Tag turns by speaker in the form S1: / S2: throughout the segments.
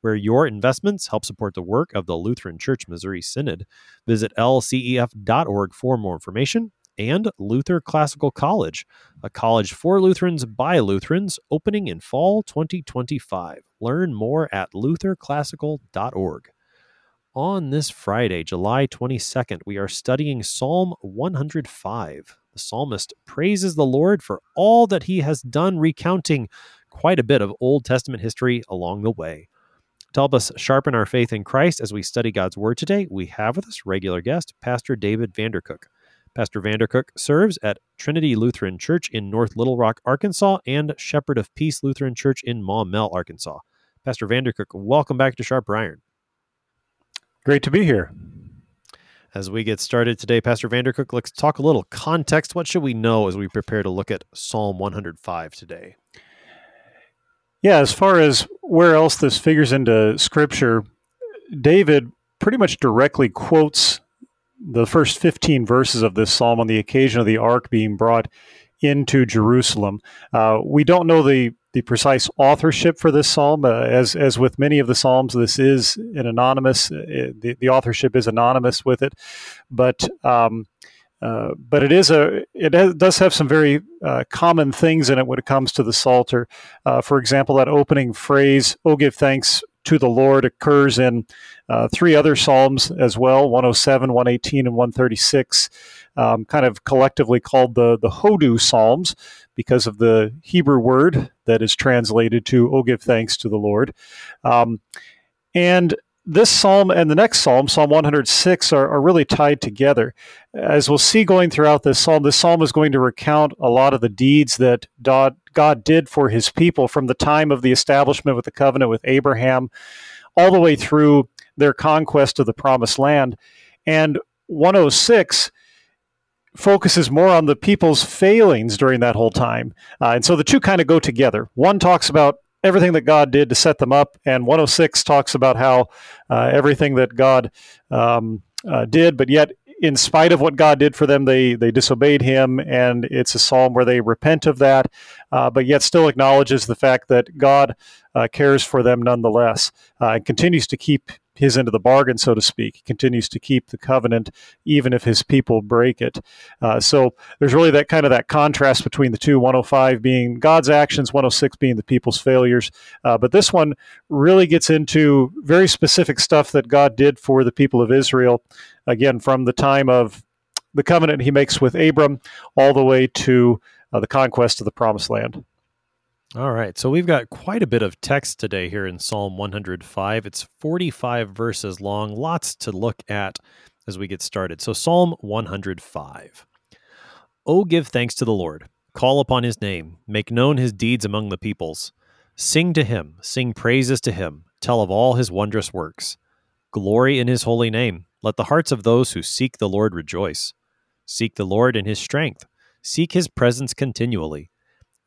S1: where your investments help support the work of the Lutheran Church Missouri Synod. Visit lcef.org for more information. And Luther Classical College, a college for Lutherans by Lutherans, opening in fall 2025. Learn more at lutherclassical.org. On this Friday, July 22nd, we are studying Psalm 105. The psalmist praises the Lord for all that he has done, recounting quite a bit of Old Testament history along the way. To help us sharpen our faith in Christ as we study God's Word today, we have with us regular guest, Pastor David Vandercook. Pastor Vandercook serves at Trinity Lutheran Church in North Little Rock, Arkansas, and Shepherd of Peace Lutheran Church in Maumelle, Arkansas. Pastor Vandercook, welcome back to Sharp Iron.
S2: Great to be here.
S1: As we get started today, Pastor Vandercook, let's talk a little context. What should we know as we prepare to look at Psalm 105 today?
S2: Yeah, as far as where else this figures into Scripture, David pretty much directly quotes the first 15 verses of this psalm on the occasion of the ark being brought into Jerusalem. Uh, we don't know the the precise authorship for this psalm, uh, as as with many of the psalms, this is an anonymous. Uh, the, the authorship is anonymous with it, but um, uh, but it is a it has, does have some very uh, common things in it when it comes to the Psalter. Uh, for example, that opening phrase, "Oh, give thanks to the Lord," occurs in uh, three other psalms as well: 107, 118, and 136. Um, kind of collectively called the the Hodu Psalms because of the Hebrew word that is translated to "Oh, give thanks to the Lord." Um, and this psalm and the next psalm, Psalm 106, are, are, really tied together. As we'll see going throughout this psalm, this psalm is going to recount a lot of the deeds that God, did for his people from the time of the establishment with the covenant with Abraham all the way through their conquest of the promised land. And 106 focuses more on the people's failings during that whole time. Uh, and so the two kind of go together. One talks about everything that God did to set them up, and 106 talks about how uh, everything that God um, uh, did, but yet in spite of what God did for them, they they disobeyed Him, and it's a psalm where they repent of that, uh, but yet still acknowledges the fact that God cares for them nonetheless uh, and continues to keep his end of the bargain, so to speak. He continues to keep the covenant even if his people break it. Uh, so there's really that kind of that contrast between the two 105 being God's actions, 106 being the people's failures. Uh, but this one really gets into very specific stuff that God did for the people of Israel, again, from the time of the covenant he makes with Abram all the way to uh, the conquest of the promised land.
S1: All right. So we've got quite a bit of text today here in Psalm 105. It's 45 verses long, lots to look at as we get started. So, Psalm 105. Oh, give thanks to the Lord, call upon his name, make known his deeds among the peoples. Sing to him, sing praises to him, tell of all his wondrous works. Glory in his holy name. Let the hearts of those who seek the Lord rejoice. Seek the Lord in his strength, seek his presence continually.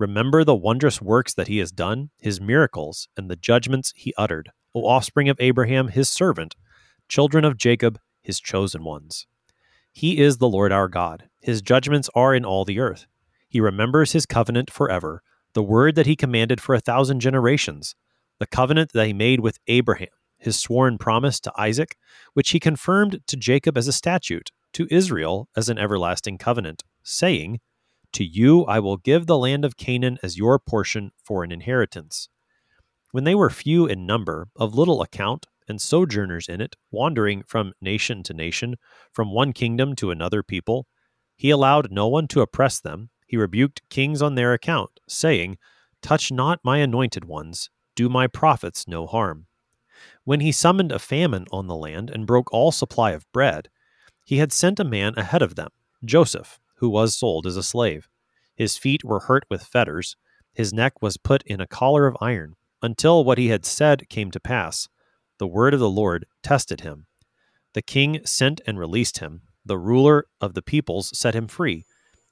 S1: Remember the wondrous works that he has done, his miracles, and the judgments he uttered, O offspring of Abraham, his servant, children of Jacob, his chosen ones. He is the Lord our God. His judgments are in all the earth. He remembers his covenant forever, the word that he commanded for a thousand generations, the covenant that he made with Abraham, his sworn promise to Isaac, which he confirmed to Jacob as a statute, to Israel as an everlasting covenant, saying, to you I will give the land of Canaan as your portion for an inheritance. When they were few in number, of little account, and sojourners in it, wandering from nation to nation, from one kingdom to another people, he allowed no one to oppress them. He rebuked kings on their account, saying, Touch not my anointed ones, do my prophets no harm. When he summoned a famine on the land and broke all supply of bread, he had sent a man ahead of them, Joseph, who was sold as a slave. His feet were hurt with fetters, his neck was put in a collar of iron, until what he had said came to pass The word of the Lord tested him. The king sent and released him. The ruler of the peoples set him free.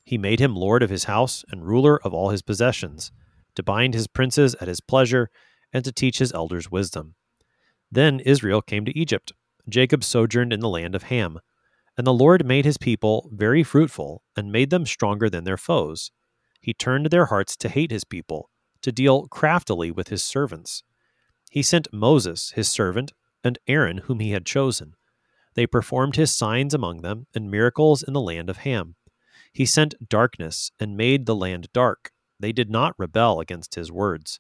S1: He made him lord of his house and ruler of all his possessions, to bind his princes at his pleasure, and to teach his elders wisdom. Then Israel came to Egypt. Jacob sojourned in the land of Ham. And the Lord made his people very fruitful, and made them stronger than their foes. He turned their hearts to hate his people, to deal craftily with his servants. He sent Moses, his servant, and Aaron, whom he had chosen. They performed his signs among them, and miracles in the land of Ham. He sent darkness, and made the land dark. They did not rebel against his words.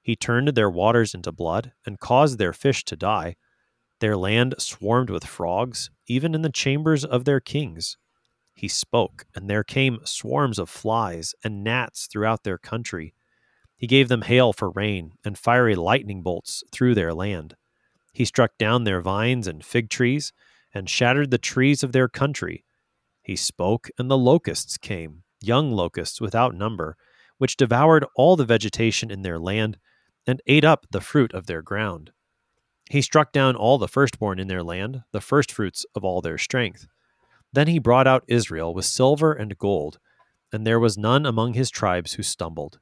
S1: He turned their waters into blood, and caused their fish to die. Their land swarmed with frogs, even in the chambers of their kings. He spoke, and there came swarms of flies and gnats throughout their country. He gave them hail for rain, and fiery lightning bolts through their land. He struck down their vines and fig trees, and shattered the trees of their country. He spoke, and the locusts came, young locusts without number, which devoured all the vegetation in their land, and ate up the fruit of their ground. He struck down all the firstborn in their land, the firstfruits of all their strength. Then he brought out Israel with silver and gold, and there was none among his tribes who stumbled.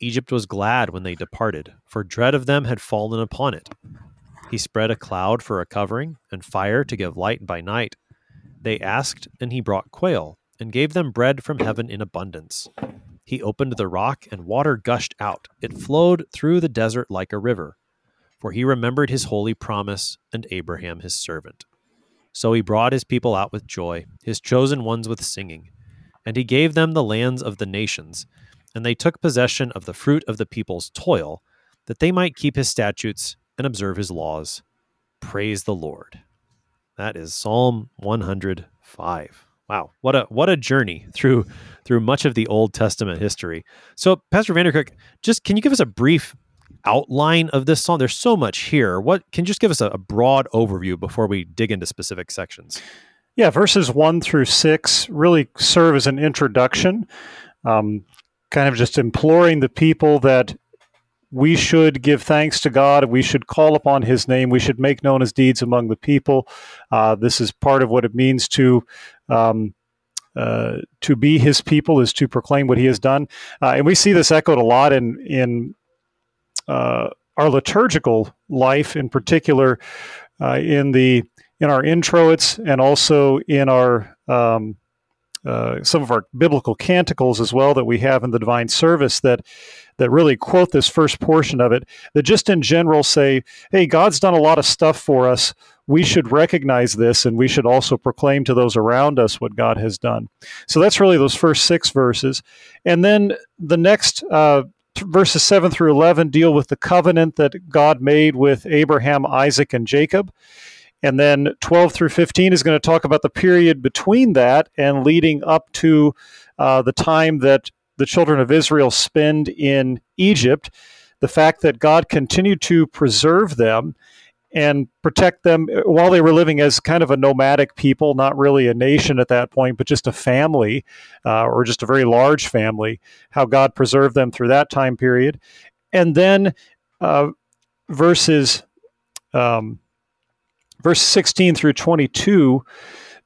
S1: Egypt was glad when they departed, for dread of them had fallen upon it. He spread a cloud for a covering, and fire to give light by night. They asked, and he brought quail, and gave them bread from heaven in abundance. He opened the rock, and water gushed out. It flowed through the desert like a river for he remembered his holy promise and Abraham his servant. So he brought his people out with joy, his chosen ones with singing. And he gave them the lands of the nations, and they took possession of the fruit of the people's toil, that they might keep his statutes and observe his laws. Praise the Lord. That is Psalm 105. Wow, what a what a journey through through much of the Old Testament history. So, Pastor Vandercook, just can you give us a brief outline of this song? There's so much here. What can you just give us a, a broad overview before we dig into specific sections?
S2: Yeah, verses one through six really serve as an introduction, um, kind of just imploring the people that we should give thanks to God. We should call upon His name. We should make known His deeds among the people. Uh, this is part of what it means to. Um, uh, to be his people is to proclaim what he has done, uh, and we see this echoed a lot in in uh, our liturgical life, in particular, uh, in the in our introits and also in our um, uh, some of our biblical canticles as well that we have in the divine service that that really quote this first portion of it that just in general say hey god's done a lot of stuff for us. We should recognize this and we should also proclaim to those around us what god has done. So that's really those first six verses. And then the next uh, verses 7 through 11 deal with the covenant that God made with Abraham, Isaac, and Jacob. And then 12 through 15 is going to talk about the period between that and leading up to uh, the time that the children of Israel spend in Egypt. The fact that God continued to preserve them and protect them uh, while they were living as kind of a nomadic people, not really a nation at that point, but just a family uh, or just a very large family, how God preserved them through that time period. And then uh, verses um, verse 16 through 22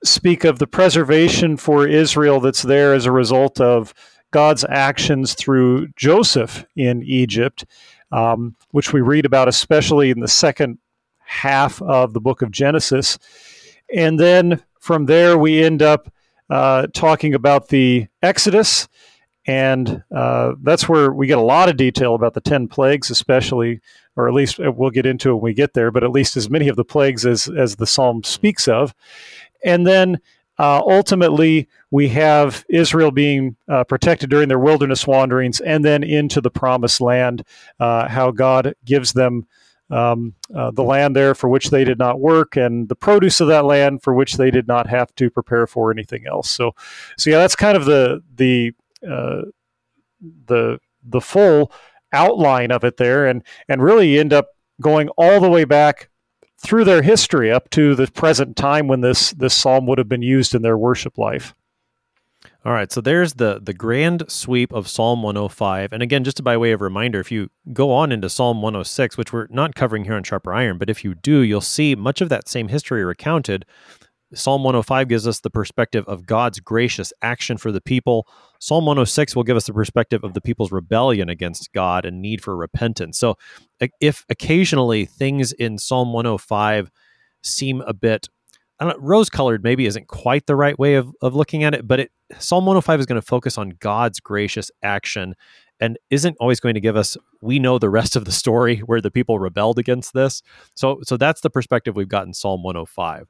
S2: speak of the preservation for Israel that's there as a result of God's actions through Joseph in Egypt, um, which we read about especially in the second half of the book of Genesis. And then from there, we end up uh, talking about the Exodus. And uh, that's where we get a lot of detail about the 10 plagues, especially, or at least uh, we'll get into it when we get there, but at least as many of the plagues as, as the psalm speaks of. And then uh, ultimately, we have Israel being uh, protected during their wilderness wanderings and then into the promised land, uh, how God gives them um, uh, the land there for which they did not work, and the produce of that land for which they did not have to prepare for anything else. So, so yeah, that's kind of the the uh, the the full outline of it there, and and really end up going all the way back through their history up to the present time when this this psalm would have been used in their worship life.
S1: All right, so there's the the grand sweep of Psalm 105, and again, just by way of reminder, if you go on into Psalm 106, which we're not covering here on Sharper Iron, but if you do, you'll see much of that same history recounted. Psalm 105 gives us the perspective of God's gracious action for the people. Psalm 106 will give us the perspective of the people's rebellion against God and need for repentance. So, if occasionally things in Psalm 105 seem a bit rose colored maybe isn't quite the right way of, of looking at it, but it, Psalm 105 is going to focus on God's gracious action and isn't always going to give us we know the rest of the story where the people rebelled against this. So so that's the perspective we've got in Psalm 105.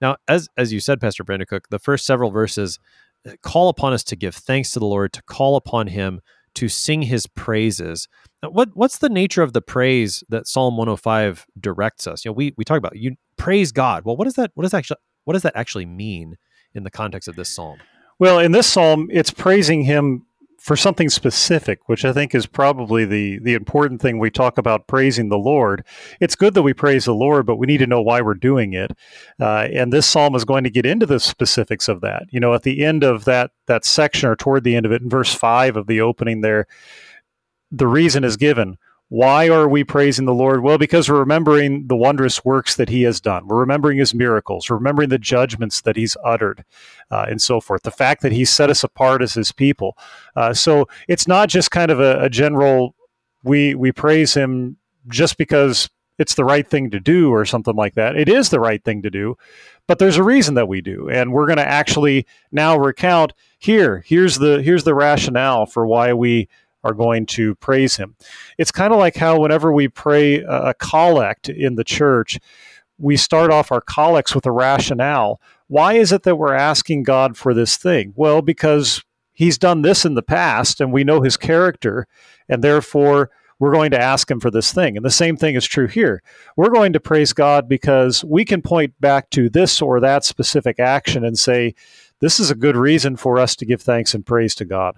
S1: Now, as as you said, Pastor Cook, the first several verses uh, call upon us to give thanks to the Lord, to call upon Him, to sing His praises. Now, what what's the nature of the praise that Psalm 105 directs us? You know, we we talk about you praise God. Well, what does that what does actually what does that actually mean in the context of this psalm?
S2: Well, in this psalm, it's praising Him for something specific, which I think is probably the the important thing we talk about praising the Lord. It's good that we praise the Lord, but we need to know why we're doing it. Uh, and this psalm is going to get into the specifics of that. You know, at the end of that that section, or toward the end of it, in verse five of the opening, there, the reason is given. Why are we praising the Lord? Well, because we're remembering the wondrous works that He has done. We're remembering His miracles. We're remembering the judgments that He's uttered, uh, and so forth. The fact that He set us apart as His people. Uh, so it's not just kind of a, a general we we praise Him just because it's the right thing to do or something like that. It is the right thing to do, but there's a reason that we do, and we're going to actually now recount here. Here's the here's the rationale for why we are going to praise him. It's kind of like how whenever we pray a collect in the church, we start off our collects with a rationale. Why is it that we're asking God for this thing? Well, because he's done this in the past and we know his character, and therefore we're going to ask him for this thing. And the same thing is true here. We're going to praise God because we can point back to this or that specific action and say, this is a good reason for us to give thanks and praise to God.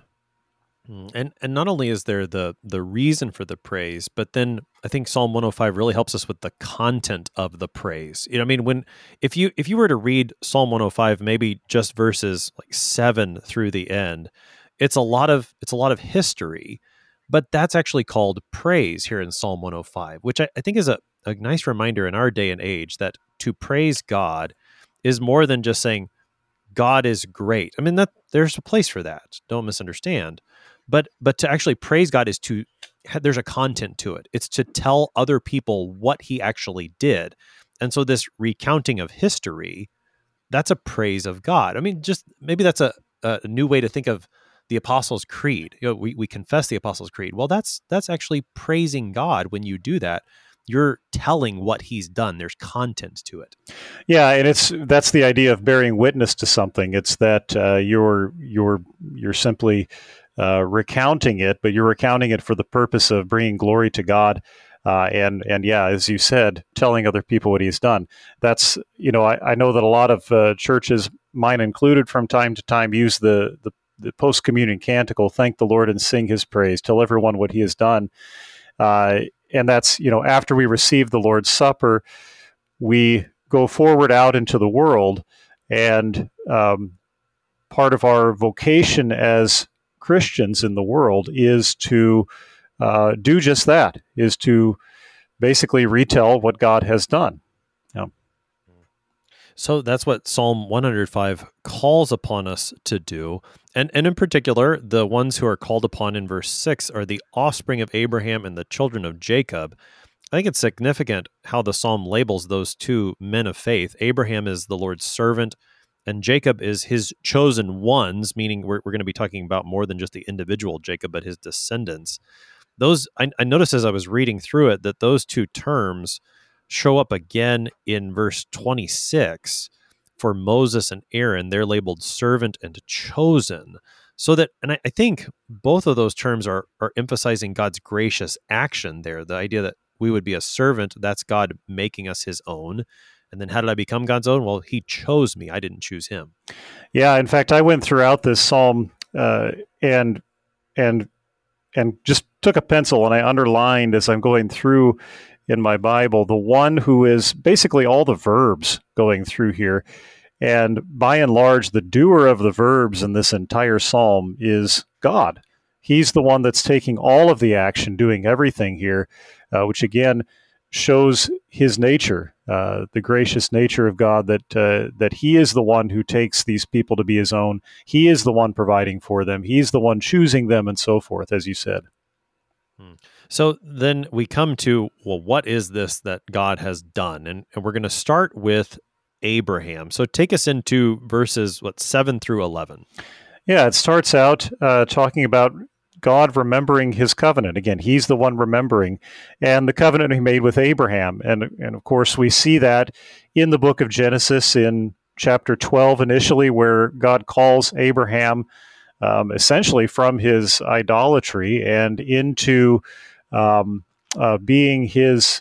S1: Mm, and and not only is there the the reason for the praise, but then I think Psalm 105 really helps us with the content of the praise. You know, I mean, when if you if you were to read Psalm 105, maybe just verses like seven through the end, it's a lot of it's a lot of history, but that's actually called praise here in Psalm 105, which I, I think is a, a nice reminder in our day and age that to praise God is more than just saying God is great. I mean that there's a place for that. Don't misunderstand but but to actually praise god is to there's a content to it. It's to tell other people what he actually did. And so this recounting of history that's a praise of god. I mean just maybe that's a, a new way to think of the apostles creed. You know we, we confess the apostles creed. Well that's that's actually praising god when you do that. You're telling what he's done. There's content to it.
S2: Yeah and it's that's the idea of bearing witness to something. It's that uh, you're you're you're simply uh, recounting it, but you're recounting it for the purpose of bringing glory to God. Uh, and and yeah, as you said, telling other people what He's done. That's you know I, I know that a lot of uh, churches, mine included, from time to time use the the, the post communion canticle, thank the Lord and sing His praise, tell everyone what He has done. Uh, and that's you know after we receive the Lord's Supper, we go forward out into the world, and um, part of our vocation as Christians in the world is to uh, do just that, is to basically retell what God has done. Yeah.
S1: So that's what Psalm 105 calls upon us to do. And, and in particular, the ones who are called upon in verse 6 are the offspring of Abraham and the children of Jacob. I think it's significant how the psalm labels those two men of faith. Abraham is the Lord's servant, and Jacob is his chosen ones, meaning we're, we're going to be talking about more than just the individual Jacob, but his descendants. Those I, I noticed as I was reading through it that those two terms show up again in verse 26 for Moses and Aaron. They're labeled servant and chosen. So that, and I, I think both of those terms are are emphasizing God's gracious action there. The idea that we would be a servant, that's God making us his own and then how did I become God's own? Well, He chose me. I didn't choose Him.
S2: Yeah, in fact, I went throughout this psalm uh, and and and just took a pencil and I underlined as I'm going through in my Bible the one who is basically all the verbs going through here. And by and large, the doer of the verbs in this entire psalm is God. He's the one that's taking all of the action, doing everything here, uh, which again shows his nature, uh, the gracious nature of God. That uh, that He is the one who takes these people to be His own. He is the one providing for them. He's the one choosing them, and so forth, as you said.
S1: Hmm. So then we come to well, what is this that God has done? And, and we're going to start with Abraham. So take us into verses what seven through eleven.
S2: Yeah, it starts out uh, talking about God remembering his covenant. Again, he's the one remembering, and the covenant he made with Abraham. And, and of course, we see that in the book of Genesis in chapter 12 initially, where God calls Abraham um, essentially from his idolatry and into um, uh, being his,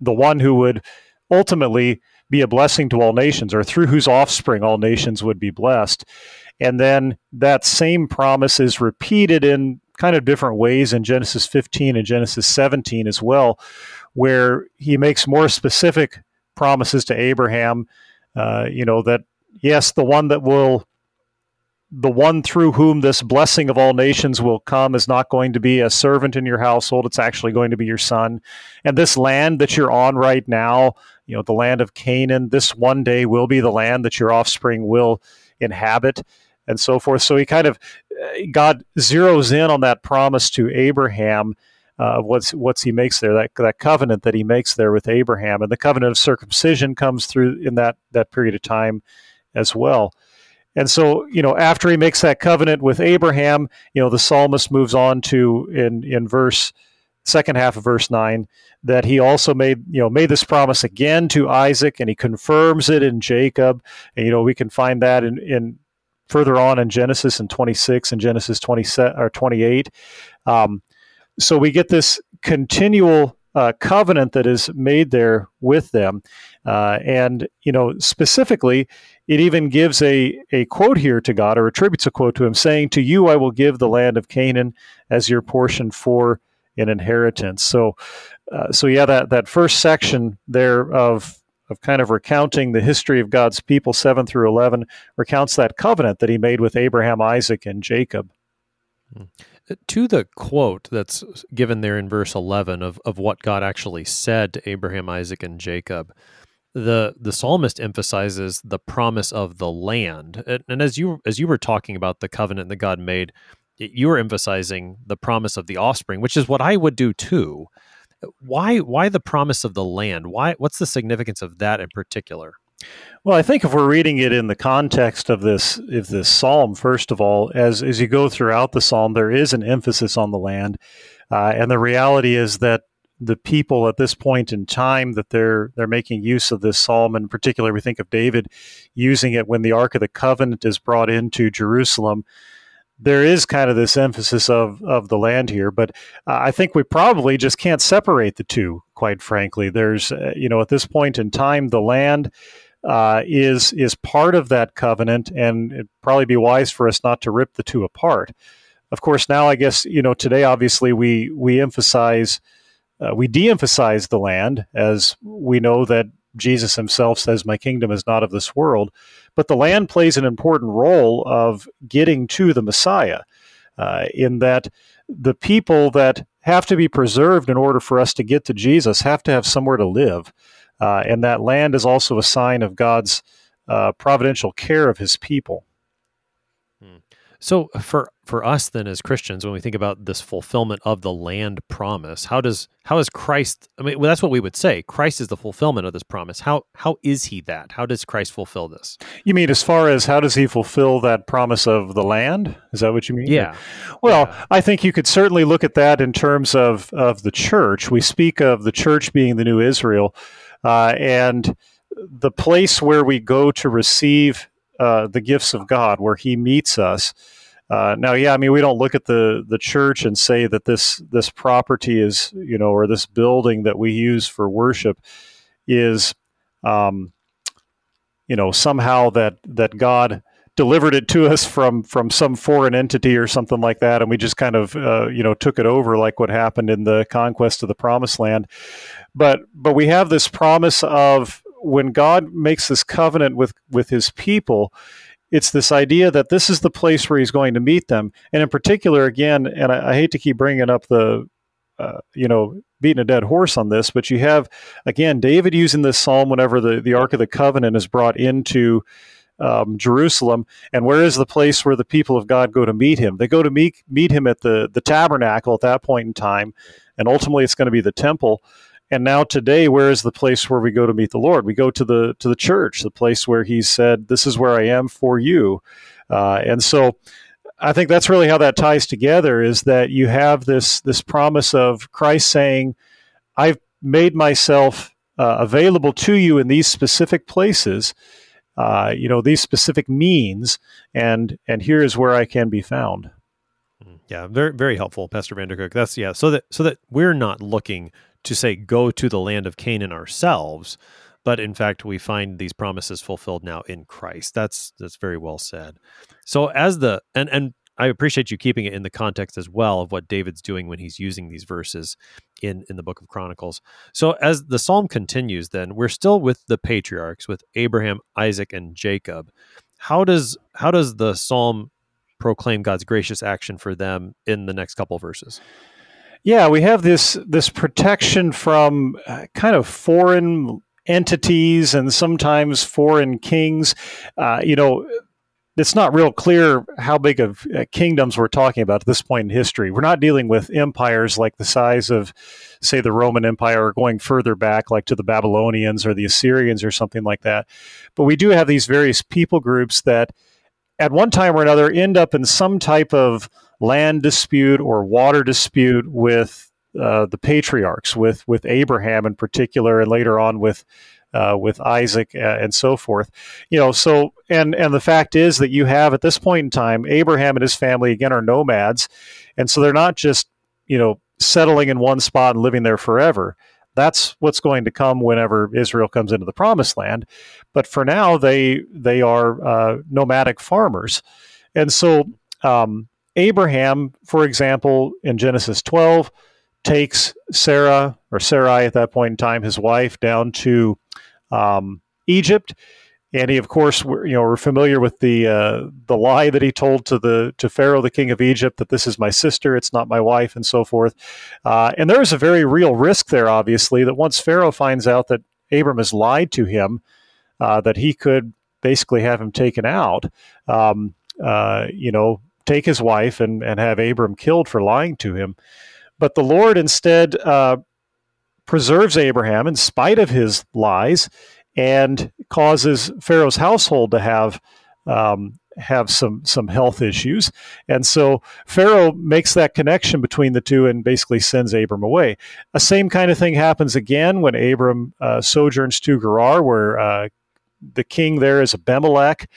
S2: the one who would ultimately be a blessing to all nations, or through whose offspring all nations would be blessed. And then that same promise is repeated in kind of different ways in Genesis 15 and Genesis 17 as well, where he makes more specific promises to Abraham. Uh, you know, that yes, the one that will, the one through whom this blessing of all nations will come is not going to be a servant in your household. It's actually going to be your son. And this land that you're on right now, you know, the land of Canaan, this one day will be the land that your offspring will inhabit and so forth. So he kind of uh, God zeroes in on that promise to Abraham. Uh, what's what's he makes there that that covenant that he makes there with Abraham and the covenant of circumcision comes through in that that period of time as well. And so, you know, after he makes that covenant with Abraham, you know, the psalmist moves on to in in verse second half of verse 9 that he also made you know made this promise again to Isaac and he confirms it in Jacob and you know we can find that in in further on in Genesis in 26 and Genesis 27 or 28. Um, so we get this continual uh, covenant that is made there with them. Uh, and, you know, specifically, it even gives a, a quote here to God or attributes a quote to him saying, To you I will give the land of Canaan as your portion for an inheritance. So, uh, so yeah, that, that first section there of of kind of recounting the history of God's people, 7 through 11, recounts that covenant that he made with Abraham, Isaac, and Jacob.
S1: Hmm. To the quote that's given there in verse 11 of, of what God actually said to Abraham, Isaac, and Jacob, the the psalmist emphasizes the promise of the land. And, and as you as you were talking about the covenant that God made, you were emphasizing the promise of the offspring, which is what I would do too why why the promise of the land? Why what's the significance of that in particular?
S2: Well, I think if we're reading it in the context of this of this psalm, first of all, as as you go throughout the psalm, there is an emphasis on the land, uh, and the reality is that the people at this point in time that they're they're making use of this psalm, in particular, we think of David using it when the Ark of the Covenant is brought into Jerusalem there is kind of this emphasis of of the land here, but uh, I think we probably just can't separate the two. Quite frankly, there's uh, you know at this point in time, the land uh, is is part of that covenant, and it'd probably be wise for us not to rip the two apart. Of course, now I guess you know today, obviously we we emphasize. Uh, we de-emphasize the land as we know that Jesus himself says, My kingdom is not of this world. But the land plays an important role of getting to the Messiah, uh, in that the people that have to be preserved in order for us to get to Jesus have to have somewhere to live. Uh, and that land is also a sign of God's uh, providential care of his people.
S1: So for for us then as Christians, when we think about this fulfillment of the land promise, how does how is Christ? I mean, well, that's what we would say. Christ is the fulfillment of this promise. How how is he that? How does Christ fulfill this?
S2: You mean as far as how does he fulfill that promise of the land? Is that what you mean?
S1: Yeah.
S2: Well,
S1: yeah.
S2: I think you could certainly look at that in terms of of the church. We speak of the church being the new Israel, uh, and the place where we go to receive uh, the gifts of God, where He meets us. Uh, now, yeah, I mean, we don't look at the the church and say that this this property is, you know, or this building that we use for worship is, um, you know, somehow that that God delivered it to us from from some foreign entity or something like that, and we just kind of, uh, you know, took it over like what happened in the conquest of the Promised Land. But but we have this promise of when God makes this covenant with with His people, it's this idea that this is the place where He's going to meet them, and in particular, again, and I, I hate to keep bringing up the uh, you know, beating a dead horse on this, but you have again David using this psalm whenever the, the Ark of the Covenant is brought into um, Jerusalem. And where is the place where the people of God go to meet him? They go to meet meet him at the the tabernacle at that point in time, and ultimately it's going to be the temple. And now today, where is the place where we go to meet the Lord? We go to the to the church, the place where He said, "This is where I am for you." Uh, and so, I think that's really how that ties together. Is that you have this this promise of Christ saying, "I've made myself uh, available to you in these specific places." Uh, you know these specific means, and and here is where I can be found.
S1: Mm, yeah, very very helpful, Pastor Vandercook. That's yeah, so that so that we're not looking to say go to the land of Canaan ourselves, but in fact we find these promises fulfilled now in Christ. That's that's very well said. So as the and and I appreciate you keeping it in the context as well of what David's doing when he's using these verses in in the book of Chronicles. So as the psalm continues then we're still with the patriarchs with Abraham, Isaac and Jacob. How does how does the psalm proclaim God's gracious action for them in the next couple verses?
S2: Yeah, we have this this protection from uh, kind of foreign entities and sometimes foreign kings. Uh, you know, it's not real clear how big of uh, kingdoms we're talking about at this point in history. We're not dealing with empires like the size of, say, the Roman Empire or going further back, like to the Babylonians or the Assyrians or something like that. But we do have these various people groups that, at one time or another, end up in some type of land dispute or water dispute with uh, the patriarchs, with with Abraham in particular, and later on with uh, with Isaac uh, and so forth. You know, so and and the fact is that you have at this point in time, Abraham and his family again are nomads, and so they're not just you know settling in one spot and living there forever. That's what's going to come whenever Israel comes into the Promised Land. But for now, they they are uh, nomadic farmers, and so um, Abraham, for example, in Genesis 12, takes Sarah or Sarai at that point in time, his wife, down to um, Egypt. And he, of course, you know, we're familiar with the uh, the lie that he told to the to Pharaoh, the king of Egypt, that this is my sister, it's not my wife, and so forth. Uh, and there is a very real risk there, obviously, that once Pharaoh finds out that Abram has lied to him, uh, that he could basically have him taken out. Um, uh, you know, take his wife and and have Abram killed for lying to him. But the Lord instead uh, preserves Abraham in spite of his lies and causes Pharaoh's household to have um, have some some health issues, and so Pharaoh makes that connection between the two and basically sends Abram away. A same kind of thing happens again when Abram uh, sojourns to Gerar, where uh, the king there is Abimelech,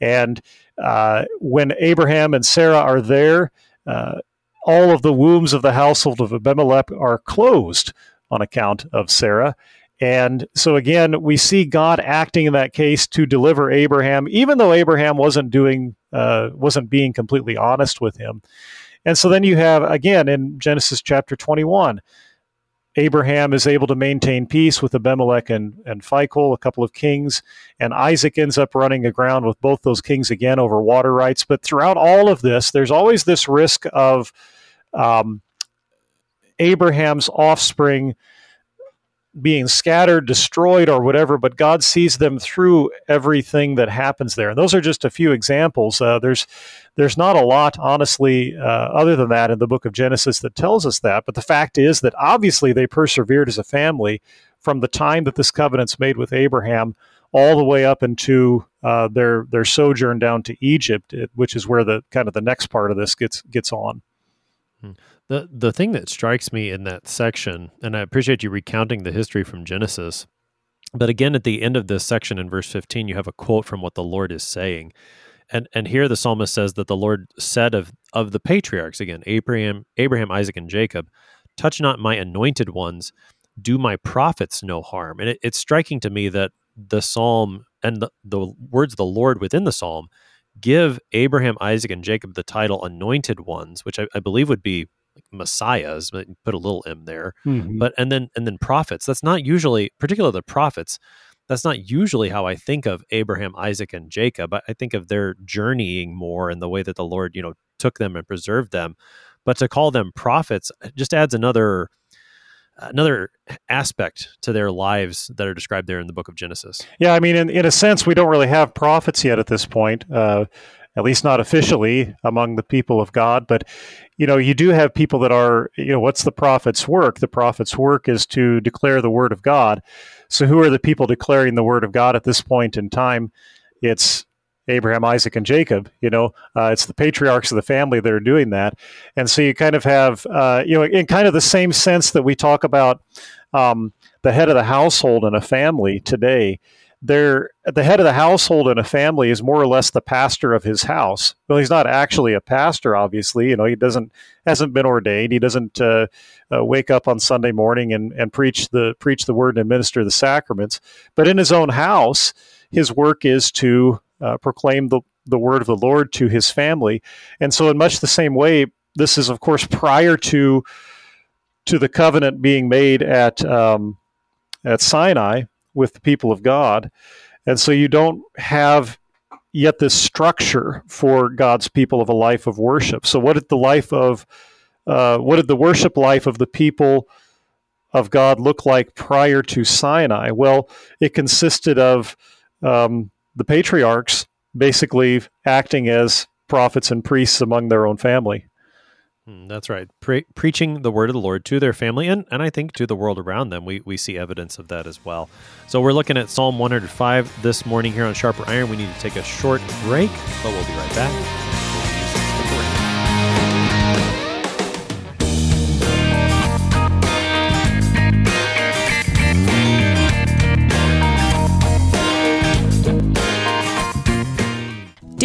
S2: and uh, when Abraham and Sarah are there, uh, all of the wombs of the household of Abimelech are closed on account of Sarah. And so again, we see God acting in that case to deliver Abraham, even though Abraham wasn't doing, uh, wasn't being completely honest with him. And so then you have again in Genesis chapter 21, Abraham is able to maintain peace with Abimelech and, and Phicol, a couple of kings, and Isaac ends up running aground with both those kings again over water rights. But throughout all of this, there's always this risk of um, Abraham's offspring being scattered, destroyed, or whatever, but God sees them through everything that happens there. And those are just a few examples. Uh, there's there's not a lot, honestly, uh, other than that in the book of Genesis that tells us that. But the fact is that obviously they persevered as a family from the time that this covenant's made with Abraham all the way up into uh, their their sojourn down to Egypt, which is where the kind of the next part of this gets gets on.
S1: The the thing that strikes me in that section, and I appreciate you recounting the history from Genesis, but again at the end of this section in verse 15, you have a quote from what the Lord is saying. And and here the psalmist says that the Lord said of of the patriarchs, again, Abraham, Abraham, Isaac, and Jacob, touch not my anointed ones, do my prophets no harm. And it, it's striking to me that the psalm and the, the words of the Lord within the psalm give Abraham, Isaac, and Jacob the title anointed ones, which I, I believe would be like messiahs, but put a little m there. Mm-hmm. But and then and then prophets. That's not usually, particularly the prophets. that's not usually how I think of Abraham, Isaac, and Jacob. I think of their journeying more and the way that the Lord, you know, took them and preserved them. But to call them prophets just adds another another aspect to their lives that are described there in the book of Genesis.
S2: Yeah, I mean, in, in a sense, we don't really have prophets yet at this point, uh, at least not officially among the people of God. But, you know, you do have people that are, you know, what's the prophet's work? The prophet's work is to declare the word of God. So, who are the people declaring the word of God at this point in time? It's Abraham, Isaac, and Jacob. You know, uh, it's the patriarchs of the family that are doing that, and so you kind of have, uh, you know, in kind of the same sense that we talk about um, the head of the household in a family today. They're, the head of the household in a family is more or less the pastor of his house. Well, he's not actually a pastor, obviously. You know, he doesn't hasn't been ordained. He doesn't uh, uh, wake up on Sunday morning and, and preach the preach the word and administer the sacraments. But in his own house, his work is to uh, proclaim the, the word of the Lord to his family. And so, in much the same way, this is, of course, prior to to the covenant being made at um, at Sinai with the people of God, and so you don't have yet this structure for God's people of a life of worship. So, what did the life of uh, what did the worship life of the people of God look like prior to Sinai? Well, it consisted of um, the patriarchs basically acting as prophets and priests among their own family.
S1: Hmm, that's right. Pre- preaching the word of the Lord to their family and, and I think to the world around them. We, we see evidence of that as well. So we're looking at Psalm 105 this morning here on Sharper Iron. We need to take a short break, but we'll be right back.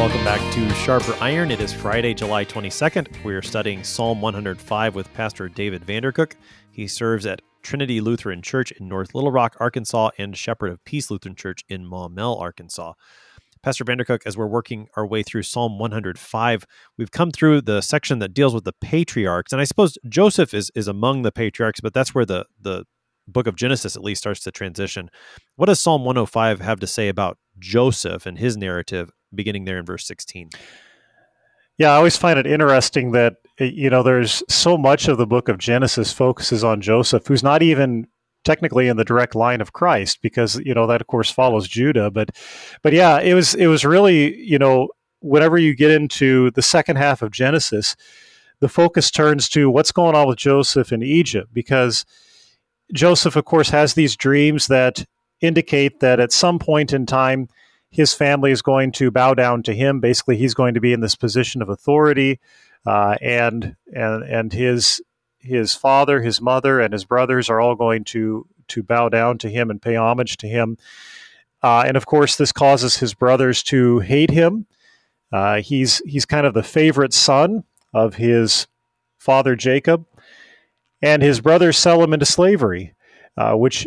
S1: Welcome back to Sharper Iron. It is Friday, July 22nd. We are studying Psalm 105 with Pastor David Vandercook. He serves at Trinity Lutheran Church in North Little Rock, Arkansas, and Shepherd of Peace Lutheran Church in Maumelle, Arkansas. Pastor Vandercook, as we're working our way through Psalm 105, we've come through the section that deals with the patriarchs. And I suppose Joseph is, is among the patriarchs, but that's where the, the book of Genesis at least starts to transition. What does Psalm 105 have to say about Joseph and his narrative beginning there in verse 16?
S2: Yeah, I always find it interesting that eh, you know there's so much of the book of Genesis focuses on Joseph, who's not even technically in the direct line of Christ, because you know that of course follows Judah. But but yeah, it was it was really you know whenever you get into the second half of Genesis, the focus turns to what's going on with Joseph in Egypt, because Joseph, of course, has these dreams that indicate that at some point in time his family is going to bow down to him. Basically, he's going to be in this position of authority, uh, and and and his his father, his mother, and his brothers are all going to to bow down to him and pay homage to him. Uh, and of course, this causes his brothers to hate him. Uh, he's he's kind of the favorite son of his father Jacob, and his brothers sell him into slavery, uh, which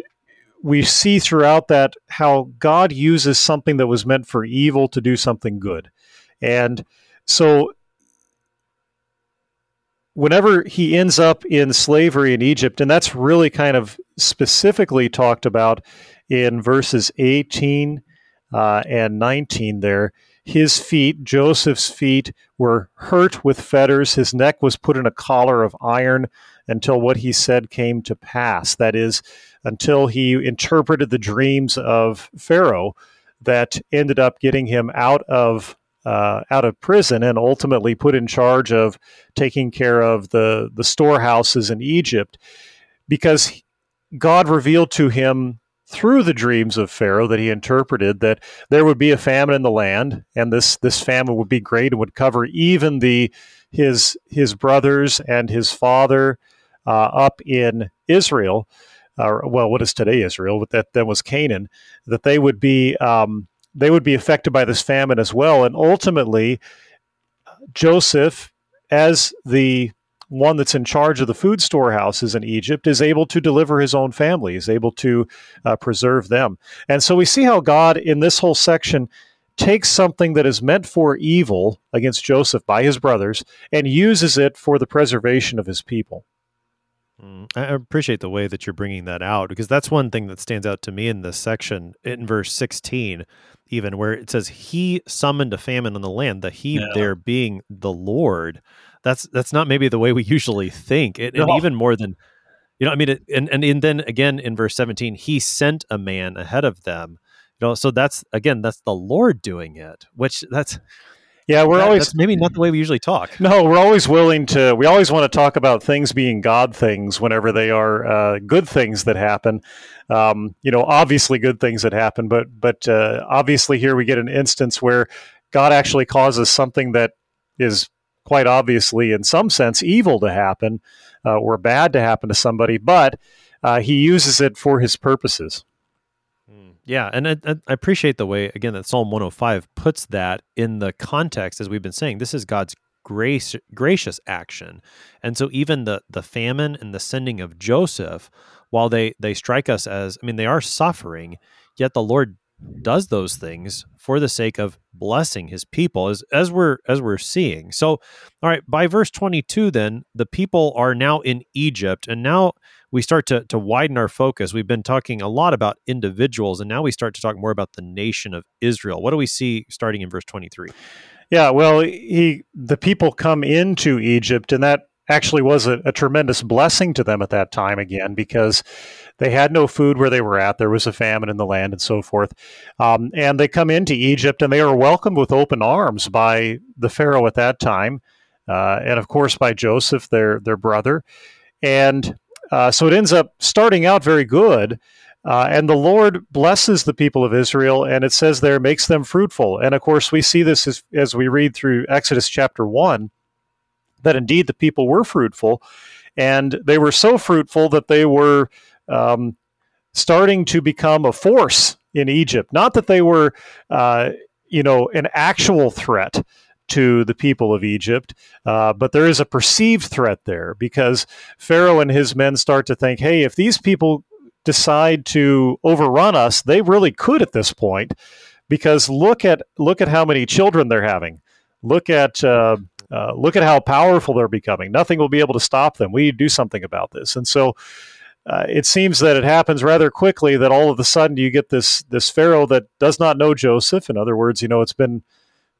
S2: we see throughout that how God uses something that was meant for evil to do something good. And so whenever he ends up in slavery in Egypt, and that's really kind of specifically talked about in verses 18 uh, and 19 there, his feet, Joseph's feet, were hurt with fetters. His neck was put in a collar of iron until what he said came to pass. That is, until he interpreted the dreams of Pharaoh that ended up getting him out of uh, out of prison and ultimately put in charge of taking care of the the storehouses in Egypt, because God revealed to him through the dreams of Pharaoh that he interpreted that there would be a famine in the land, and this this famine would be great and would cover even the his his brothers and his father uh, up in Israel, uh, well, what is today Israel, but that then was Canaan, that they would be um, they would be affected by this famine as well, and ultimately Joseph, as the one that's in charge of the food storehouses in Egypt is able to deliver his own family, is able to uh, preserve them. And so we see how God, in this whole section, takes something that is meant for evil against Joseph by his brothers and uses it for the preservation of his people.
S1: Mm, I appreciate the way that you're bringing that out because that's one thing that stands out to me in this section in verse 16, even where it says, He summoned a famine on the land, the He yeah. there being the Lord that's that's not maybe the way we usually think. It, no. And even more than you know, I mean, it, and, and and then again in verse seventeen, he sent a man ahead of them. You know, so that's again that's the Lord doing it, which that's
S2: yeah, we're that, always
S1: maybe not the way we usually talk.
S2: No, we're always willing to. We always want to talk about things being God things whenever they are uh, good things that happen. Um, you know, obviously good things that happen, but but uh, obviously here we get an instance where God actually causes something that is quite obviously, in some sense, evil to happen uh, or bad to happen to somebody, but uh, he uses it for his purposes.
S1: Yeah, and I, I, appreciate the way again that Psalm 105 puts that in the context, as we've been saying. This is God's grace, gracious action, and so even the the famine and the sending of Joseph, while they they strike us as, I mean, they are suffering, yet the Lord does those things for the sake of blessing his people as as we're as we're seeing. So all right, by verse 22 then the people are now in Egypt and now we start to to widen our focus. We've been talking a lot about individuals and now we start to talk more about the nation of Israel. What do we see starting in verse 23?
S2: Yeah, well, he the people come into Egypt and that actually was a, a tremendous blessing to them at that time again because they had no food where they were at. There was a famine in the land and so forth. Um, and they come into Egypt and they are welcomed with open arms by the Pharaoh at that time. Uh, and of course by Joseph, their, their brother. And uh, so it ends up starting out very good. Uh, and the Lord blesses the people of Israel, and it says there, makes them fruitful. And of course, we see this as, as we read through Exodus chapter 1 that indeed the people were fruitful. And they were so fruitful that they were um, starting to become a force in Egypt. Not that they were, uh, you know, an actual threat to the people of Egypt, uh, but there is a perceived threat there because Pharaoh and his men start to think, hey, if these people decide to overrun us, they really could at this point, because look at look at how many children they're having. Look at uh, uh, look at how powerful they're becoming. Nothing will be able to stop them. We need to do something about this. And so uh, it seems that it happens rather quickly that all of a sudden you get this this pharaoh that does not know Joseph. In other words, you know it's been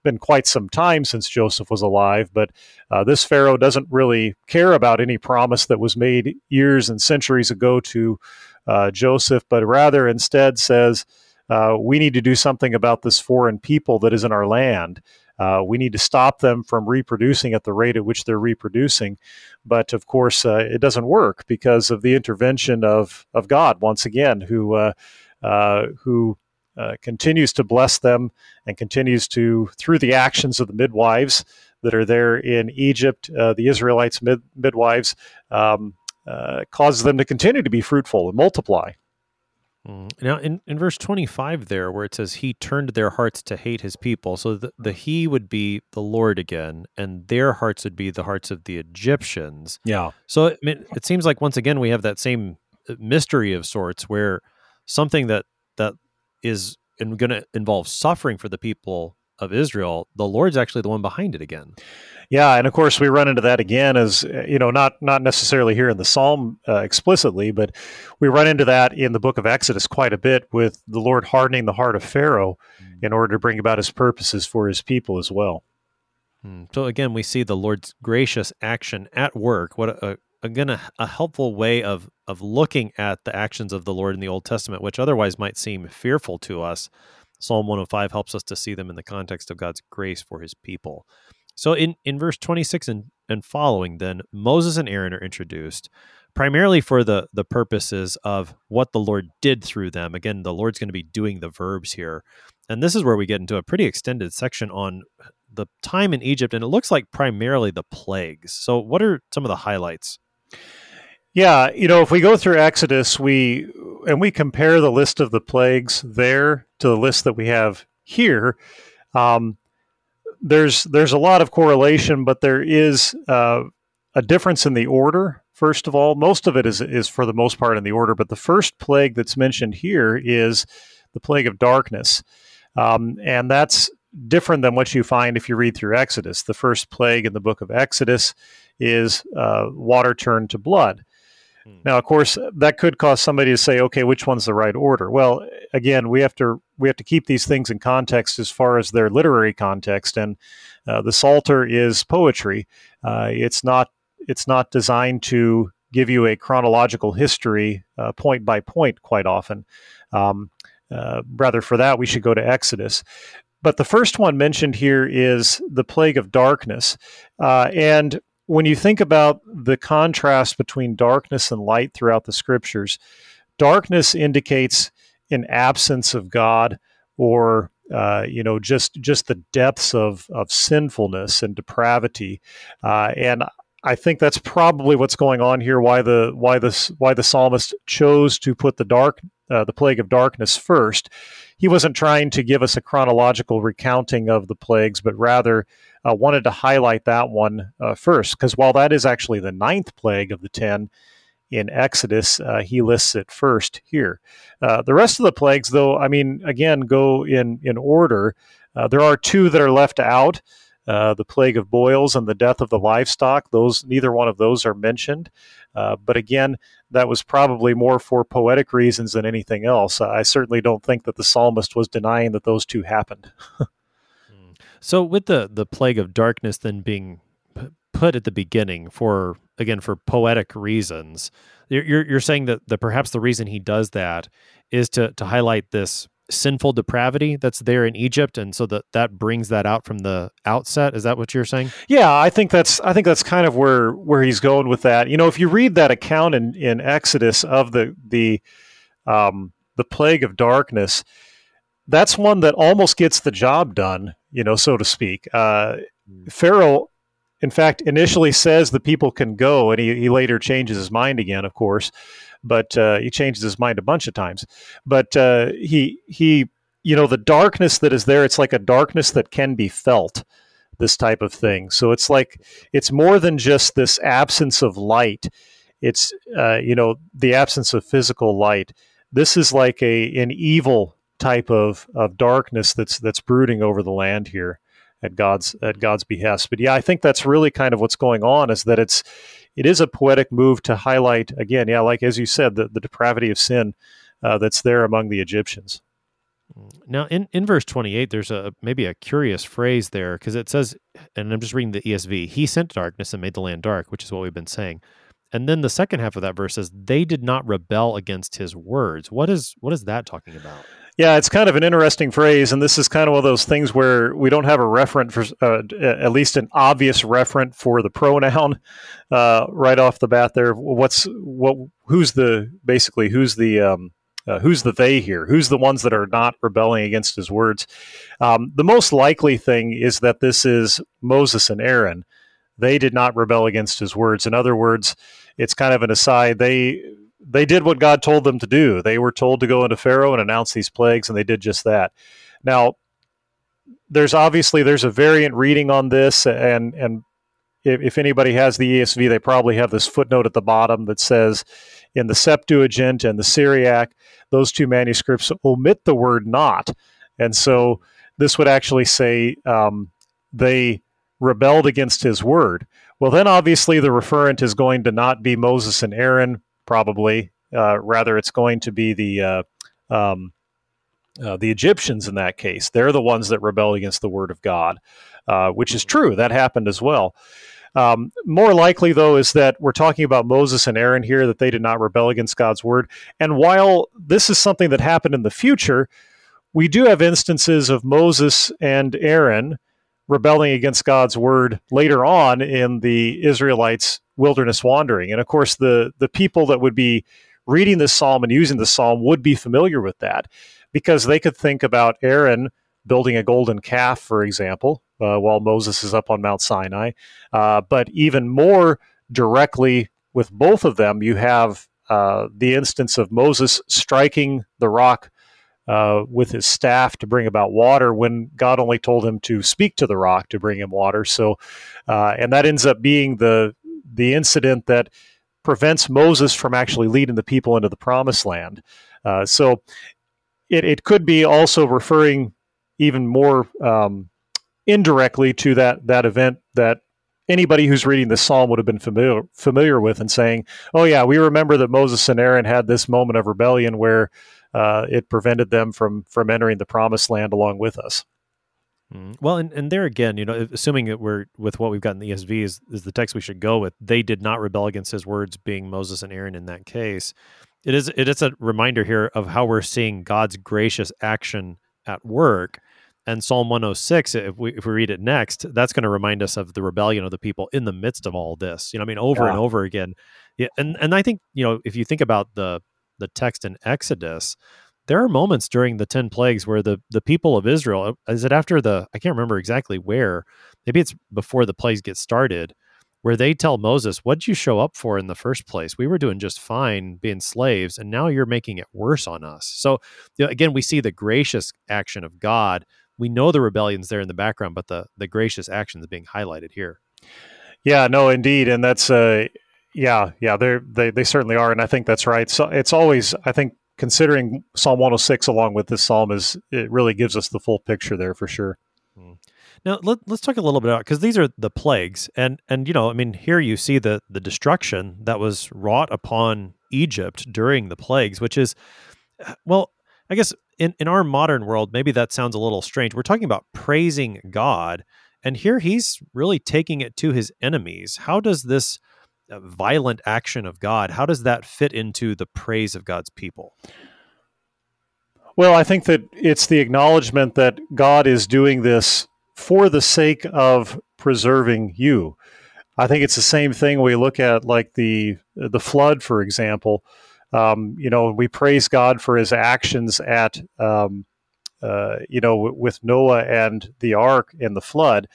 S2: been quite some time since Joseph was alive, but uh, this pharaoh doesn't really care about any promise that was made years and centuries ago to uh, Joseph, but rather instead says, uh, "We need to do something about this foreign people that is in our land." Uh, we need to stop them from reproducing at the rate at which they're reproducing. But of course, uh, it doesn't work because of the intervention of, of God, once again, who, uh, who uh, continues to bless them and continues to, through the actions of the midwives that are there in Egypt, uh, the Israelites' mid- midwives, um, causes them to continue to be fruitful and multiply.
S1: Mm. Now, in, in verse 25, there, where it says, He turned their hearts to hate his people. So the, the He would be the Lord again, and their hearts would be the hearts of the Egyptians.
S2: Yeah.
S1: So I mean, it seems like once again we have that same uh, mystery of sorts where something that, that is going to involve suffering for the people of Israel, the Lord's actually the one behind it again.
S2: Yeah, and of course we run into that again as you know, not not necessarily here in the Psalm uh, explicitly, but we run into that in the book of Exodus quite a bit with the Lord hardening the heart of Pharaoh mm. in order to bring about his purposes for his people as well.
S1: Mm. So again, we see the Lord's gracious action at work. What a, again a, a helpful way of of looking at the actions of the Lord in the Old Testament, which otherwise might seem fearful to us. Psalm 105 helps us to see them in the context of God's grace for his people. So in, in verse 26 and, and following, then Moses and Aaron are introduced primarily for the, the purposes of what the Lord did through them. Again, the Lord's going to be doing the verbs here. And this is where we get into a pretty extended section on the time in Egypt. And it looks like primarily the plagues. So, what are some of the highlights?
S2: Yeah, you know, if we go through Exodus, we and we compare the list of the plagues there to the list that we have here. Um, there's there's a lot of correlation, but there is uh, a difference in the order. First of all, most of it is is for the most part in the order, but the first plague that's mentioned here is the plague of darkness, um, and that's different than what you find if you read through Exodus. The first plague in the book of Exodus is uh, water turned to blood. Hmm. Now, of course, that could cause somebody to say, "Okay, which one's the right order?" Well, again, we have to we have to keep these things in context as far as their literary context. And uh, the Psalter is poetry. Uh, it's not it's not designed to give you a chronological history uh, point by point. Quite often, um, uh, rather for that we should go to Exodus. But the first one mentioned here is the plague of darkness, uh, and when you think about the contrast between darkness and light throughout the scriptures, darkness indicates an absence of God or uh, you know just just the depths of of sinfulness and depravity uh, and I think that's probably what's going on here. Why the why this why the psalmist chose to put the dark uh, the plague of darkness first. He wasn't trying to give us a chronological recounting of the plagues, but rather uh, wanted to highlight that one uh, first, because while that is actually the ninth plague of the ten in Exodus, uh, he lists it first here. Uh, the rest of the plagues, though, I mean, again, go in in order. There are two that are left out. Uh, the plague of boils and the death of the livestock. Those neither one of those are mentioned. Uh, but again, that was probably more for poetic reasons than anything else. I certainly don't think that the psalmist was denying that those two happened.
S1: So with the the plague of darkness then being p- put at the beginning for again for poetic reasons, you're you're, you're saying that the perhaps the reason he does that is to to highlight this sinful depravity that's there in Egypt, and so that that brings that out from the outset. Is that what you're saying?
S2: Yeah, I think that's I think that's kind of where where he's going with that. You know, if you read that account in in Exodus of the the um, the plague of darkness, that's one that almost gets the job done you know, so to speak. Uh, hmm. Pharaoh, in fact, initially says the people can go, and he, he later changes his mind again, of course. But uh, he changes his mind a bunch of times. But uh, he he, you know, the darkness that is there, it's like a darkness that can be felt. This type of thing. So it's like it's more than just this absence of light. It's uh, you know the absence of physical light. This is like a an evil type of, of darkness that's that's brooding over the land here at God's at God's behest. But yeah, I think that's really kind of what's going on is that it's it is a poetic move to highlight again, yeah, like as you said, the, the depravity of sin uh, that's there among the Egyptians.
S1: Now, in, in verse 28, there's a maybe a curious phrase there because it says, and I'm just reading the ESV, He sent darkness and made the land dark, which is what we've been saying. And then the second half of that verse says, They did not rebel against His words. What is what is that talking about?
S2: Yeah, it's kind of an interesting phrase, and this is kind of one of those things where we don't have a referent for uh, at least an obvious referent for the pronoun uh, right off the bat. There, what's what? Who's the basically who's the um, uh, who's the they here? Who's the ones that are not rebelling against his words? Um, the most likely thing is that this is Moses and Aaron. They did not rebel against his words. In other words, it's kind of an aside. They they did what God told them to do. They were told to go into Pharaoh and announce these plagues, and they did just that. Now, there's obviously there's a variant reading on this, and and if, if anybody has the ESV, they probably have this footnote at the bottom that says, in the Septuagint and the Syriac, those two manuscripts omit the word "not," and so this would actually say um, they rebelled against his word. Well, then obviously the referent is going to not be Moses and Aaron, probably. Uh, rather, it's going to be the uh, um, uh, the Egyptians in that case. They're the ones that rebel against the word of God, uh, which is true. That happened as well. Um, more likely, though, is that we're talking about Moses and Aaron here, that they did not rebel against God's word. And while this is something that happened in the future, we do have instances of Moses and Aaron rebelling against God's word later on in the Israelites' wilderness wandering. And of course, the, the people that would be reading this psalm and using the psalm would be familiar with that because they could think about Aaron building a golden calf, for example, uh, while Moses is up on Mount Sinai. Uh, but even more directly with both of them, you have uh, the instance of Moses striking the rock uh, with his staff to bring about water when God only told him to speak to the rock to bring him water. So, uh, and that ends up being the the incident that prevents Moses from actually leading the people into the promised land. Uh, so, it, it could be also referring even more um, indirectly to that that event that anybody who's reading the psalm would have been familiar familiar with and saying, "Oh yeah, we remember that Moses and Aaron had this moment of rebellion where uh, it prevented them from from entering the promised land along with us."
S1: Mm. Well, and, and there again, you know, assuming that we're with what we've got in the ESV is, is the text we should go with. They did not rebel against his words, being Moses and Aaron in that case. It is it is a reminder here of how we're seeing God's gracious action at work and Psalm 106, if we if we read it next, that's going to remind us of the rebellion of the people in the midst of all this. You know, I mean, over yeah. and over again. Yeah, and and I think you know if you think about the the text in Exodus, there are moments during the ten plagues where the the people of Israel is it after the I can't remember exactly where, maybe it's before the plagues get started, where they tell Moses, "What'd you show up for in the first place? We were doing just fine being slaves, and now you're making it worse on us." So you know, again, we see the gracious action of God we know the rebellion's there in the background, but the the gracious actions being highlighted here.
S2: Yeah, no, indeed, and that's uh, yeah, yeah, they they they certainly are, and I think that's right. So it's always, I think, considering Psalm 106 along with this psalm is it really gives us the full picture there for sure.
S1: Hmm. Now let, us talk a little bit about because these are the plagues, and and you know, I mean, here you see the the destruction that was wrought upon Egypt during the plagues, which is, well, I guess in, in our modern world, maybe that sounds a little strange. We're talking about praising God, and here he's really taking it to his enemies. How does this uh, violent action of God, how does that fit into the praise of God's people?
S2: Well, I think that it's the acknowledgement that God is doing this for the sake of preserving you. I think it's the same thing we look at like the the flood, for example. Um, you know, we praise God for His actions at, um, uh, you know, w- with Noah and the ark and the flood.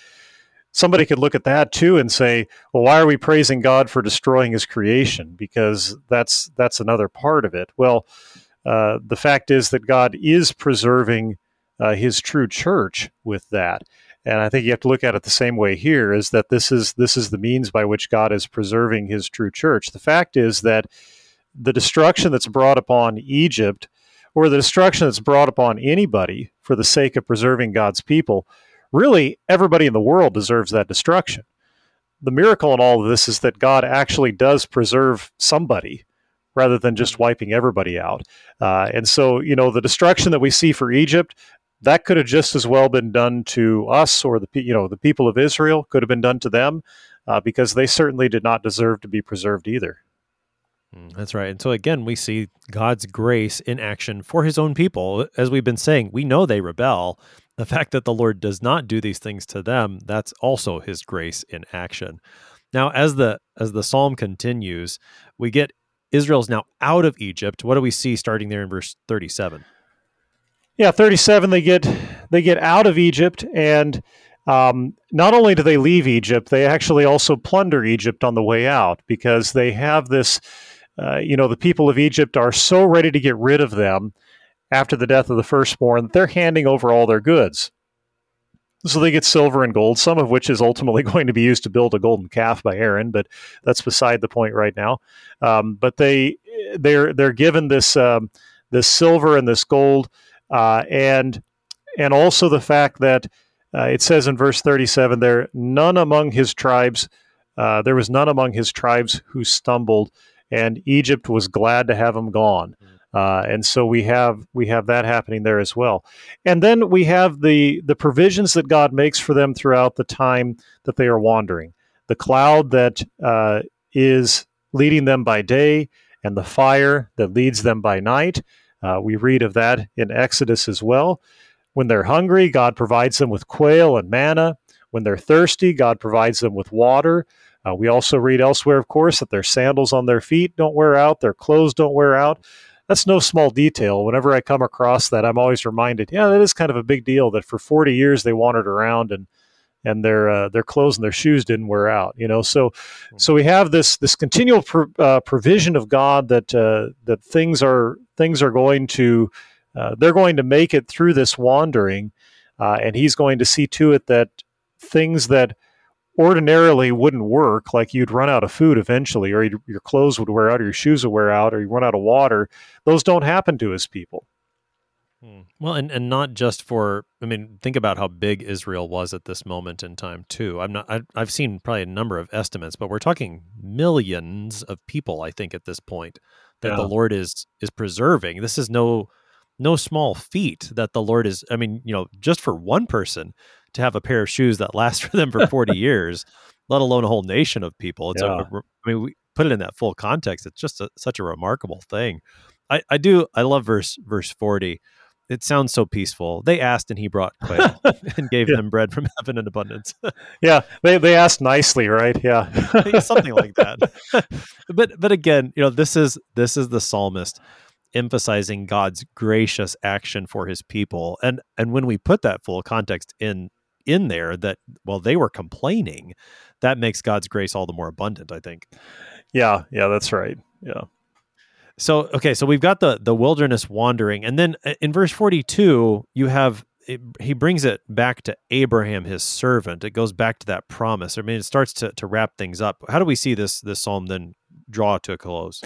S2: Somebody could look at that too and say, "Well, why are we praising God for destroying His creation?" Because that's that's another part of it. Well, uh, the fact is that God is preserving uh, His true church with that, and I think you have to look at it the same way here: is that this is this is the means by which God is preserving His true church. The fact is that the destruction that's brought upon Egypt or the destruction that's brought upon anybody for the sake of preserving God's people, really everybody in the world deserves that destruction. The miracle in all of this is that God actually does preserve somebody rather than just wiping everybody out. Uh, and so, you know, the destruction that we see for Egypt, that could have just as well been done to us or the you know the people of Israel could have been done to them uh, because they certainly did not deserve to be preserved either.
S1: Mm, that's right. And so again, we see God's grace in action for his own people. As we've been saying, we know they rebel. The fact that the Lord does not do these things to them, that's also his grace in action. Now, as the as the psalm continues, we get Israel's now out of Egypt. What do we see starting there in verse 37?
S2: Yeah, 37 they get they get out of Egypt and um, not only do they leave Egypt, they actually also plunder Egypt on the way out because they have this uh, you know, the people of Egypt are so ready to get rid of them after the death of the firstborn they're handing over all their goods. So they get silver and gold, some of which is ultimately going to be used to build a golden calf by Aaron, but that's beside the point right now. Um, but they they're they're given this um, this silver and this gold, uh, and and also the fact that uh, it says in verse 37 there, none among his tribes, uh, there was none among his tribes who stumbled, and Egypt was glad to have him gone. Uh, and so we have we have that happening there as well, and then we have the the provisions that God makes for them throughout the time that they are wandering. The cloud that uh, is leading them by day, and the fire that leads them by night. Uh, we read of that in Exodus as well. When they're hungry, God provides them with quail and manna. When they're thirsty, God provides them with water. Uh, we also read elsewhere, of course, that their sandals on their feet don't wear out, their clothes don't wear out. That's no small detail. Whenever I come across that, I'm always reminded, yeah, that is kind of a big deal that for 40 years they wandered around and and their uh, their clothes and their shoes didn't wear out. You know, so hmm. so we have this this continual uh, provision of God that uh, that things are things are going to uh, they're going to make it through this wandering, uh, and he's going to see to it that things that ordinarily wouldn't work, like you'd run out of food eventually, or your clothes would wear out, or your shoes would wear out, or you run out of water, those don't happen to his people.
S1: Hmm. Well, and, and not just for, I mean, think about how big Israel was at this moment in time, too. I'm not, I, I've seen probably a number of estimates, but we're talking millions of people, I think, at this point that yeah. the Lord is is preserving. This is no no small feat that the Lord is. I mean, you know, just for one person to have a pair of shoes that last for them for 40 years, let alone a whole nation of people. It's yeah. a, I mean, we put it in that full context. It's just a, such a remarkable thing. I, I do. I love verse verse 40. It sounds so peaceful. They asked, and he brought quail and gave yeah. them bread from heaven in abundance.
S2: yeah, they, they asked nicely, right? Yeah,
S1: something like that. but but again, you know, this is this is the psalmist emphasizing God's gracious action for his people. And and when we put that full context in in there that well they were complaining, that makes God's grace all the more abundant, I think.
S2: Yeah, yeah, that's right. Yeah.
S1: So okay, so we've got the the wilderness wandering and then uh, in verse 42 you have it, he brings it back to Abraham, his servant. It goes back to that promise. I mean, it starts to, to wrap things up. How do we see this this psalm then draw to a close?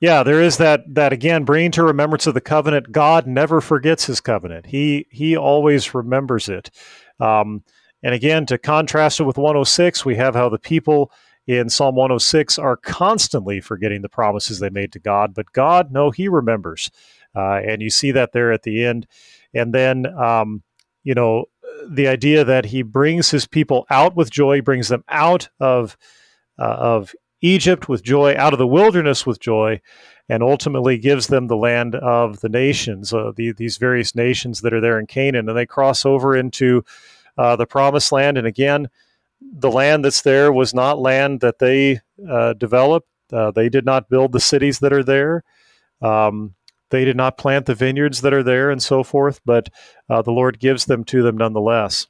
S2: yeah, there is that that again bringing to remembrance of the covenant. God never forgets His covenant. He He always remembers it. Um, and again, to contrast it with 106, we have how the people in Psalm 106 are constantly forgetting the promises they made to God, but God, no, He remembers, uh, and you see that there at the end. And then, um, you know, the idea that He brings His people out with joy, brings them out of uh, of Egypt with joy, out of the wilderness with joy, and ultimately gives them the land of the nations, uh, the, these various nations that are there in Canaan. And they cross over into uh, the promised land. And again, the land that's there was not land that they uh, developed. Uh, they did not build the cities that are there. Um, they did not plant the vineyards that are there and so forth, but uh, the Lord gives them to them nonetheless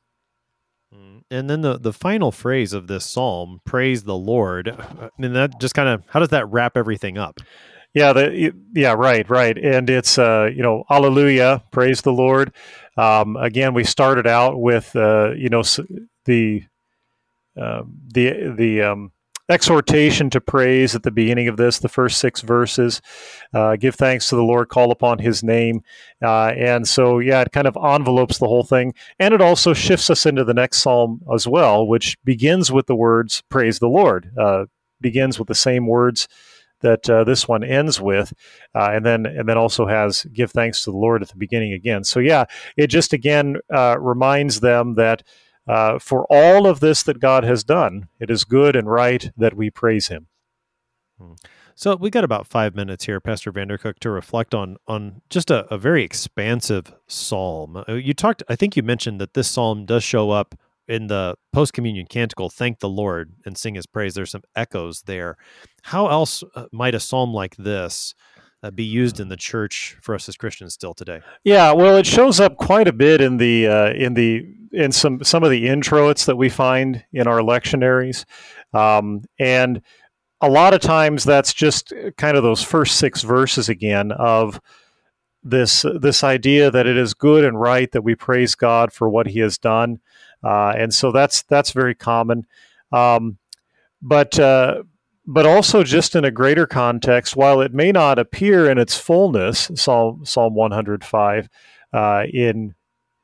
S1: and then the the final phrase of this psalm, "Praise the Lord," I mean that just kind of how does that wrap everything up?
S2: Yeah, the, yeah, right, right, and it's uh, you know, Alleluia, praise the Lord. Um, again, we started out with uh, you know the uh, the the um, exhortation to praise at the beginning of this, the first six verses. Uh, give thanks to the Lord, call upon his name. Uh, and so, yeah, it kind of envelopes the whole thing. And it also shifts us into the next psalm as well, which begins with the words, Praise the Lord, uh, begins with the same words. That uh, this one ends with, uh, and then and then also has give thanks to the Lord at the beginning again. So yeah, it just again uh, reminds them that uh, for all of this that God has done, it is good and right that we praise Him.
S1: Hmm. So we got about five minutes here, Pastor Vandercook, to reflect on on just a, a very expansive psalm. Uh, you talked, I think you mentioned that this psalm does show up in the post communion canticle, "Thank the Lord" and sing His praise. There's some echoes there. How else uh, might a psalm like this? uh, be used in the church for us as Christians still today?
S2: Yeah, well, it shows up quite a bit in the uh, in the in some some of the introits that we find in our lectionaries, um, and a lot of times that's just kind of those first six verses again of this this idea that it is good and right that we praise God for what He has done, uh, and so that's that's very common. Um, but uh, but also just in a greater context, while it may not appear in its fullness, Psalm Psalm 105, uh, in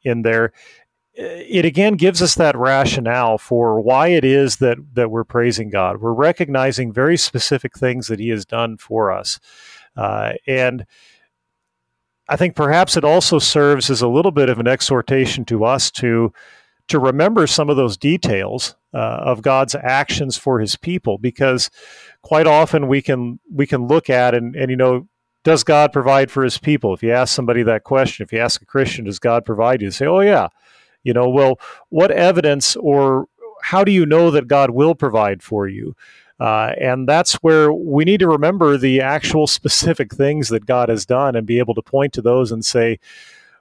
S2: in there, it again gives us that rationale for why it is that that we're praising God. We're recognizing very specific things that He has done for us, uh, and I think perhaps it also serves as a little bit of an exhortation to us to to remember some of those details uh, of God's actions for His people, because quite often we can we can look at and and you know does God provide for His people? If you ask somebody that question, if you ask a Christian, does God provide you? They say, oh yeah you know, well, what evidence or how do you know that God will provide for you? Uh, and that's where we need to remember the actual specific things that God has done and be able to point to those and say,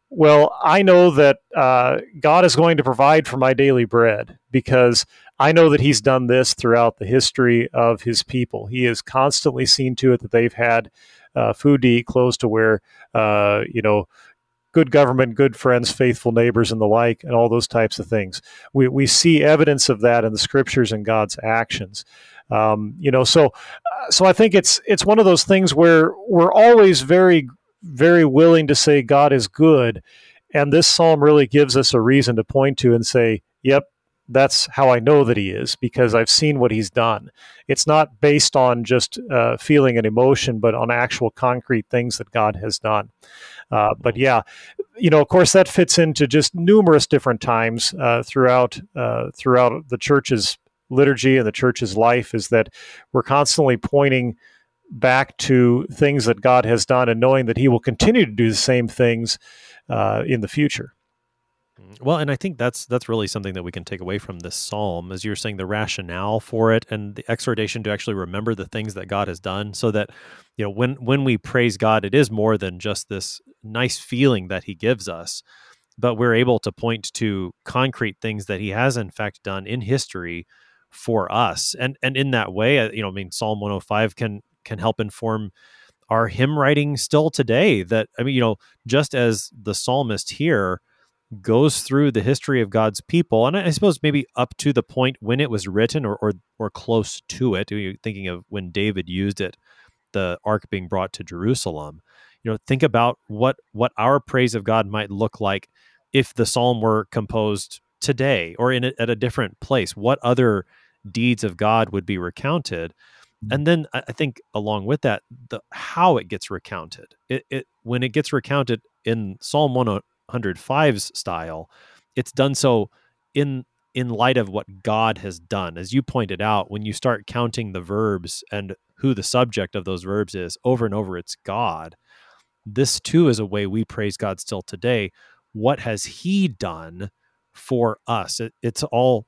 S2: well, I know that uh, God is going to provide for my daily bread because I know that He's done this throughout the history of His people. He has constantly seen to it that they've had uh, food to eat, clothes to wear, uh, you know, good government, good friends, faithful neighbors, and the like, and all those types of things. We, we see evidence of that in the scriptures and God's actions. Um, you know, so uh, so I think it's it's one of those things where we're always very very willing to say God is good, and this psalm really gives us a reason to point to and say, "Yep, that's how I know that he is because I've seen what he's done. It's not based on just uh, feeling and emotion, but on actual concrete things that God has done. Uh, but yeah, you know, of course, that fits into just numerous different times uh, throughout uh, throughout the church's liturgy and the church's life. Is that we're constantly pointing back to things that God has done and knowing that He will continue to do the same things uh, in the future.
S1: Well, and I think that's that's really something that we can take away from this psalm, as you're saying, the rationale for it and the exhortation to actually remember the things that God has done, so that you know when when we praise God, it is more than just this nice feeling that He gives us, but we're able to point to concrete things that He has in fact done in history for us, and and in that way, uh, you know, I mean, Psalm 105 can can help inform our hymn writing still today. That I mean, you know, just as the psalmist here goes through the history of God's people, and I suppose maybe up to the point when it was written, or or, or close to it. You're thinking of when David used it, the ark being brought to Jerusalem. You know, think about what what our praise of God might look like if the psalm were composed today or in a, at a different place. What other deeds of God would be recounted? And then I think along with that, the how it gets recounted. It, it when it gets recounted in Psalm 1 105's style, it's done so in in light of what God has done. As you pointed out, when you start counting the verbs and who the subject of those verbs is over and over, it's God. This too is a way we praise God still today. What has He done for us? It, it's all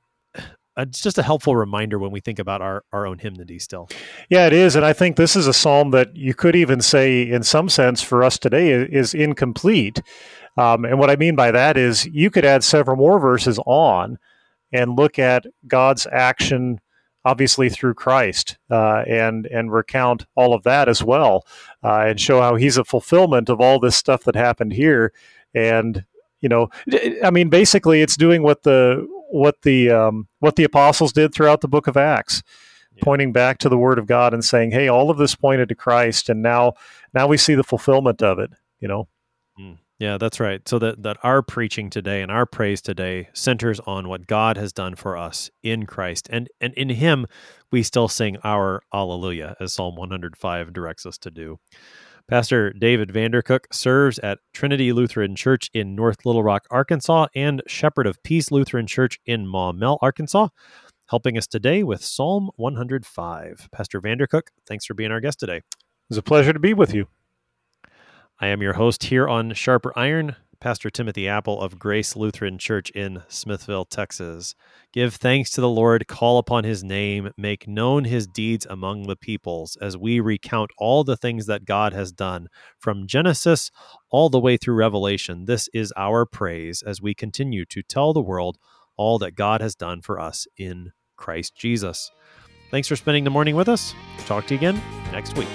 S1: it's just a helpful reminder when we think about our, our own hymnody still.
S2: Yeah, it is. And I think this is a psalm that you could even say, in some sense, for us today is incomplete. Um, and what I mean by that is you could add several more verses on and look at God's action, obviously through Christ, uh, and and recount all of that as well, uh, and show how He's a fulfillment of all this stuff that happened here. And you know, I mean, basically, it's doing what the what the um, what the apostles did throughout the Book of Acts. Yeah. Pointing back to the Word of God and saying, "Hey, all of this pointed to Christ, and now, now we see the fulfillment of it." You know,
S1: mm. Yeah, that's right. So that, that our preaching today and our praise today centers on what God has done for us in Christ. And and in him we still sing our Alleluia, as Psalm 105 directs us to do. Pastor David Vandercook serves at Trinity Lutheran Church in North Little Rock, Arkansas, and Shepherd of Peace Lutheran Church in Maumelle, Arkansas, helping us today with Psalm 105. Pastor Vandercook, thanks for being our guest today. It
S2: was a pleasure to be with you.
S1: I am your host here on Sharper Iron, Pastor Timothy Appel of Grace Lutheran Church in Smithville, Texas. Give thanks to the Lord, call upon his name, make known his deeds among the peoples, as we recount all the things that God has done from Genesis all the way through Revelation. This is our praise as we continue to tell the world all that God has done for us in Christ Jesus. Thanks for spending the morning with us. Talk to you again next week.